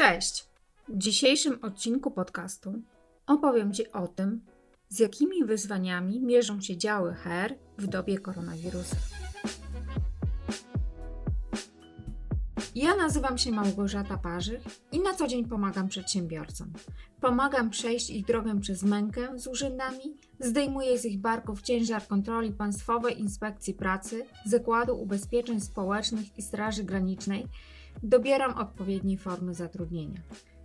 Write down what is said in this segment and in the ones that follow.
Cześć! W dzisiejszym odcinku podcastu opowiem Ci o tym, z jakimi wyzwaniami mierzą się działy HR w dobie koronawirusa. Ja nazywam się Małgorzata Parzych i na co dzień pomagam przedsiębiorcom. Pomagam przejść ich drogę przez mękę z urzędami, zdejmuję z ich barków ciężar kontroli Państwowej Inspekcji Pracy, Zakładu Ubezpieczeń Społecznych i Straży Granicznej, dobieram odpowiedniej formy zatrudnienia.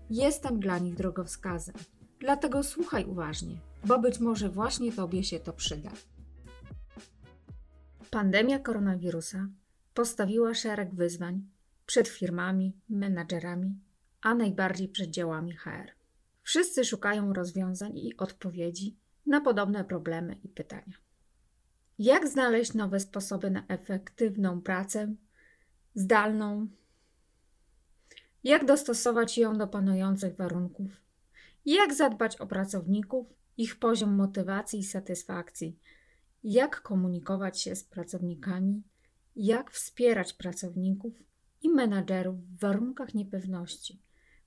Jestem dla nich drogowskazem. Dlatego słuchaj uważnie, bo być może właśnie Tobie się to przyda. Pandemia koronawirusa postawiła szereg wyzwań przed firmami, menadżerami, a najbardziej przed działami HR. Wszyscy szukają rozwiązań i odpowiedzi na podobne problemy i pytania. Jak znaleźć nowe sposoby na efektywną pracę zdalną? Jak dostosować ją do panujących warunków? Jak zadbać o pracowników, ich poziom motywacji i satysfakcji? Jak komunikować się z pracownikami? Jak wspierać pracowników i menadżerów w warunkach niepewności,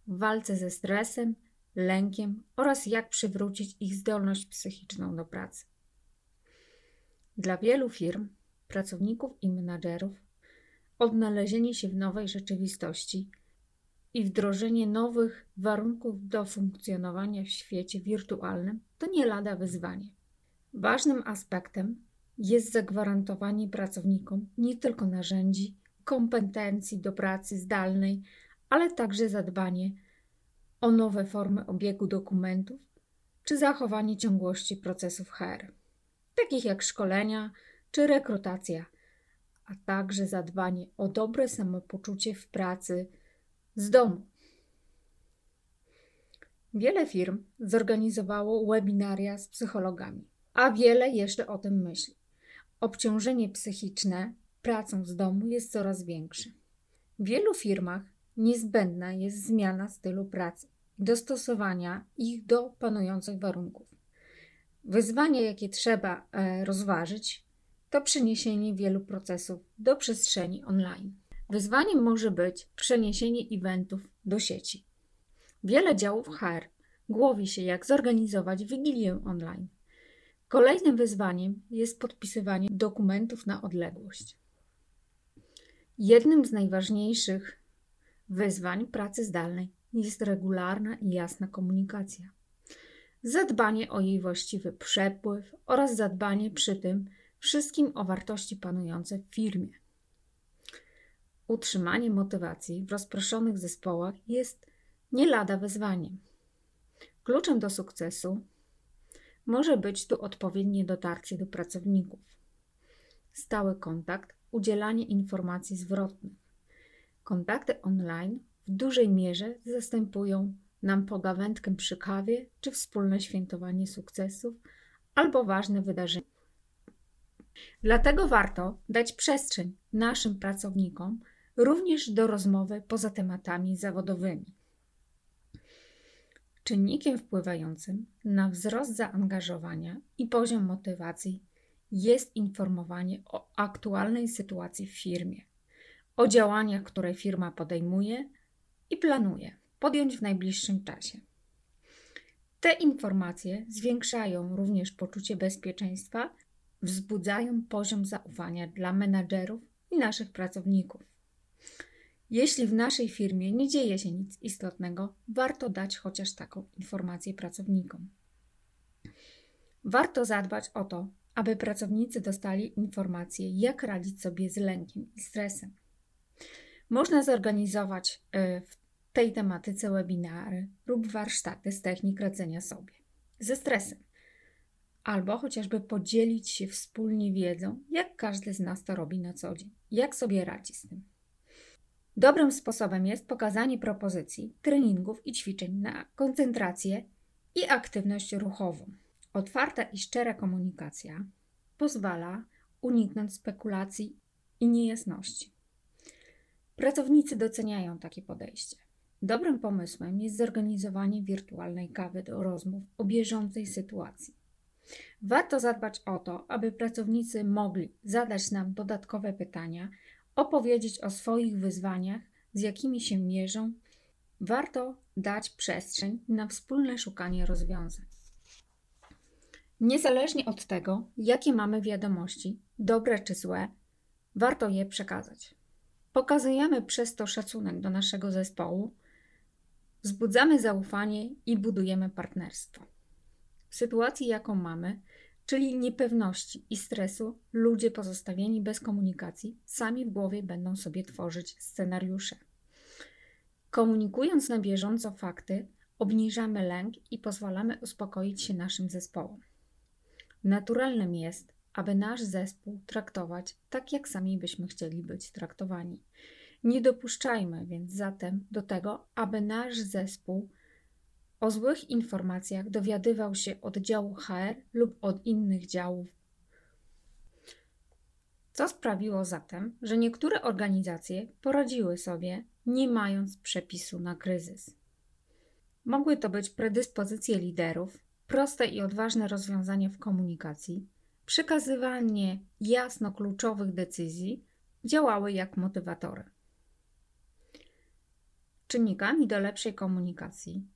w walce ze stresem, lękiem oraz jak przywrócić ich zdolność psychiczną do pracy. Dla wielu firm, pracowników i menadżerów odnalezienie się w nowej rzeczywistości i wdrożenie nowych warunków do funkcjonowania w świecie wirtualnym to nie lada wyzwanie. Ważnym aspektem jest zagwarantowanie pracownikom nie tylko narzędzi, kompetencji do pracy zdalnej, ale także zadbanie o nowe formy obiegu dokumentów czy zachowanie ciągłości procesów HR, takich jak szkolenia czy rekrutacja, a także zadbanie o dobre samopoczucie w pracy z domu. Wiele firm zorganizowało webinaria z psychologami, a wiele jeszcze o tym myśli. Obciążenie psychiczne pracą z domu jest coraz większe. W wielu firmach niezbędna jest zmiana stylu pracy i dostosowania ich do panujących warunków. Wyzwanie, jakie trzeba e, rozważyć, to przeniesienie wielu procesów do przestrzeni online. Wyzwaniem może być przeniesienie eventów do sieci. Wiele działów HR głowi się, jak zorganizować wigilię online. Kolejnym wyzwaniem jest podpisywanie dokumentów na odległość. Jednym z najważniejszych wyzwań pracy zdalnej jest regularna i jasna komunikacja. Zadbanie o jej właściwy przepływ oraz zadbanie przy tym wszystkim o wartości panujące w firmie. Utrzymanie motywacji w rozproszonych zespołach jest nie lada wyzwaniem. Kluczem do sukcesu może być tu odpowiednie dotarcie do pracowników, stały kontakt, udzielanie informacji zwrotnych. Kontakty online w dużej mierze zastępują nam pogawędkę przy kawie czy wspólne świętowanie sukcesów albo ważne wydarzenia. Dlatego warto dać przestrzeń naszym pracownikom również do rozmowy poza tematami zawodowymi. Czynnikiem wpływającym na wzrost zaangażowania i poziom motywacji jest informowanie o aktualnej sytuacji w firmie, o działaniach, które firma podejmuje i planuje podjąć w najbliższym czasie. Te informacje zwiększają również poczucie bezpieczeństwa, wzbudzają poziom zaufania dla menadżerów i naszych pracowników. Jeśli w naszej firmie nie dzieje się nic istotnego, warto dać chociaż taką informację pracownikom. Warto zadbać o to, aby pracownicy dostali informacje, jak radzić sobie z lękiem i stresem. Można zorganizować e, w tej tematyce webinary lub warsztaty z technik radzenia sobie ze stresem, albo chociażby podzielić się wspólnie wiedzą, jak każdy z nas to robi na co dzień, jak sobie radzi z tym. Dobrym sposobem jest pokazanie propozycji, treningów i ćwiczeń na koncentrację i aktywność ruchową. Otwarta i szczera komunikacja pozwala uniknąć spekulacji i niejasności. Pracownicy doceniają takie podejście. Dobrym pomysłem jest zorganizowanie wirtualnej kawy do rozmów o bieżącej sytuacji. Warto zadbać o to, aby pracownicy mogli zadać nam dodatkowe pytania, opowiedzieć o swoich wyzwaniach, z jakimi się mierzą warto dać przestrzeń na wspólne szukanie rozwiązań. Niezależnie od tego, jakie mamy wiadomości, dobre czy złe, warto je przekazać. Pokazujemy przez to szacunek do naszego zespołu, wzbudzamy zaufanie i budujemy partnerstwo. W sytuacji, jaką mamy, czyli niepewności i stresu, ludzie pozostawieni bez komunikacji sami w głowie będą sobie tworzyć scenariusze. Komunikując na bieżąco fakty, obniżamy lęk i pozwalamy uspokoić się naszym zespołom. Naturalnym jest, aby nasz zespół traktować tak, jak sami byśmy chcieli być traktowani. Nie dopuszczajmy więc zatem do tego, aby nasz zespół o złych informacjach dowiadywał się od działu HR lub od innych działów. Co sprawiło zatem, że niektóre organizacje poradziły sobie, nie mając przepisu na kryzys. Mogły to być predyspozycje liderów, proste i odważne rozwiązania w komunikacji, przekazywanie jasno kluczowych decyzji działały jak motywatory. Czynnikami do lepszej komunikacji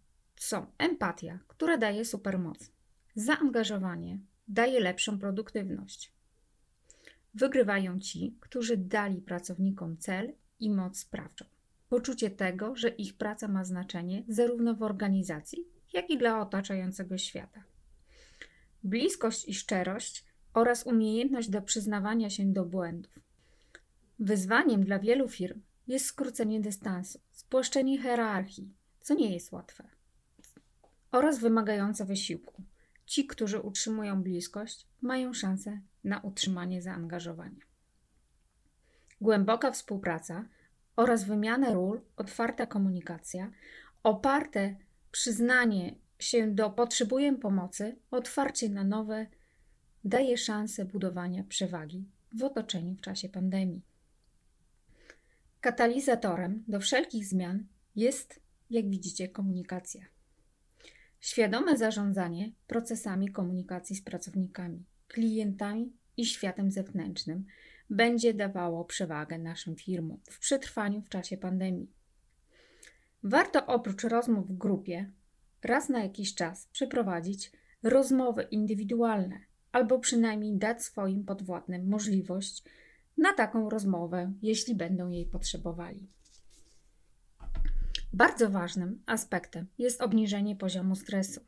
są empatia, która daje supermoc, zaangażowanie daje lepszą produktywność. Wygrywają ci, którzy dali pracownikom cel i moc sprawczą. Poczucie tego, że ich praca ma znaczenie zarówno w organizacji, jak i dla otaczającego świata. Bliskość i szczerość oraz umiejętność do przyznawania się do błędów. Wyzwaniem dla wielu firm jest skrócenie dystansu, spłaszczenie hierarchii, co nie jest łatwe, oraz wymagające wysiłku. Ci, którzy utrzymują bliskość, mają szansę na utrzymanie zaangażowania. Głęboka współpraca oraz wymiana ról, otwarta komunikacja, oparte przyznanie się do potrzebuję pomocy, otwarcie na nowe daje szansę budowania przewagi w otoczeniu w czasie pandemii. Katalizatorem do wszelkich zmian jest, jak widzicie, komunikacja. Świadome zarządzanie procesami komunikacji z pracownikami, klientami i światem zewnętrznym będzie dawało przewagę naszym firmom w przetrwaniu w czasie pandemii. Warto oprócz rozmów w grupie raz na jakiś czas przeprowadzić rozmowy indywidualne albo przynajmniej dać swoim podwładnym możliwość na taką rozmowę, jeśli będą jej potrzebowali. Bardzo ważnym aspektem jest obniżenie poziomu stresu.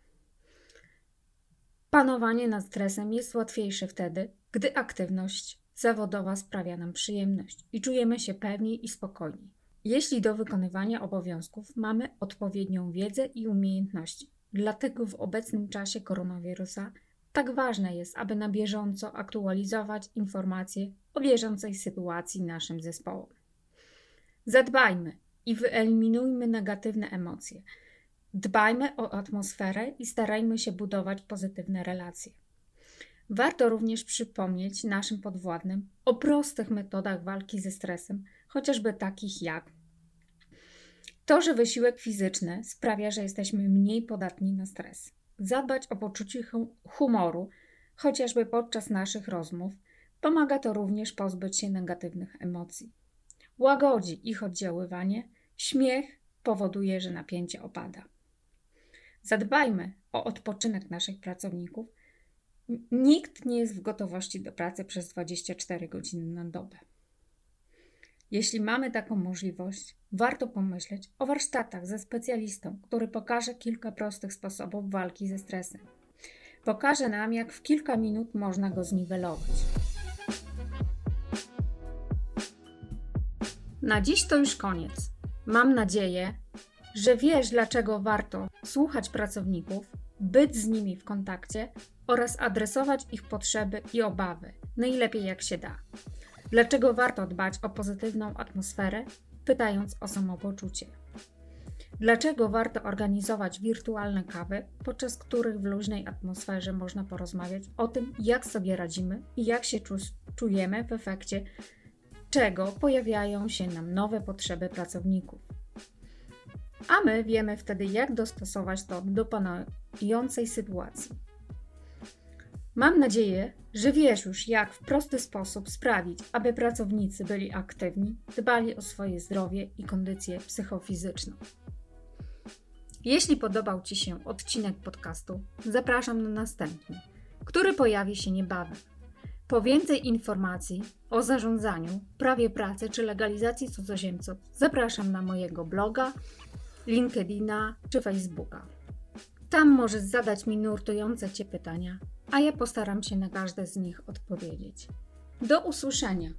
Panowanie nad stresem jest łatwiejsze wtedy, gdy aktywność zawodowa sprawia nam przyjemność i czujemy się pewniej i spokojniej. Jeśli do wykonywania obowiązków mamy odpowiednią wiedzę i umiejętności. Dlatego w obecnym czasie koronawirusa tak ważne jest, aby na bieżąco aktualizować informacje o bieżącej sytuacji naszym zespołom. Zadbajmy i wyeliminujmy negatywne emocje. Dbajmy o atmosferę i starajmy się budować pozytywne relacje. Warto również przypomnieć naszym podwładnym o prostych metodach walki ze stresem, chociażby takich jak to, że wysiłek fizyczny sprawia, że jesteśmy mniej podatni na stres. Zadbać o poczucie humoru, chociażby podczas naszych rozmów, pomaga to również pozbyć się negatywnych emocji. Łagodzi ich oddziaływanie, śmiech powoduje, że napięcie opada. Zadbajmy o odpoczynek naszych pracowników. Nikt nie jest w gotowości do pracy przez 24 godziny na dobę. Jeśli mamy taką możliwość, warto pomyśleć o warsztatach ze specjalistą, który pokaże kilka prostych sposobów walki ze stresem. Pokaże nam, jak w kilka minut można go zniwelować. Na dziś to już koniec. Mam nadzieję, że wiesz, dlaczego warto słuchać pracowników, być z nimi w kontakcie oraz adresować ich potrzeby i obawy, najlepiej jak się da. Dlaczego warto dbać o pozytywną atmosferę, pytając o samopoczucie? Dlaczego warto organizować wirtualne kawy, podczas których w luźnej atmosferze można porozmawiać o tym, jak sobie radzimy i jak się czujemy w efekcie czego pojawiają się nam nowe potrzeby pracowników. A my wiemy wtedy, jak dostosować to do panującej sytuacji. Mam nadzieję, że wiesz już, jak w prosty sposób sprawić, aby pracownicy byli aktywni, dbali o swoje zdrowie i kondycję psychofizyczną. Jeśli podobał Ci się odcinek podcastu, zapraszam na następny, który pojawi się niebawem. Po więcej informacji o zarządzaniu, prawie pracy czy legalizacji cudzoziemców zapraszam na mojego bloga, LinkedIna czy Facebooka. Tam możesz zadać mi nurtujące Cię pytania, a ja postaram się na każde z nich odpowiedzieć. Do usłyszenia!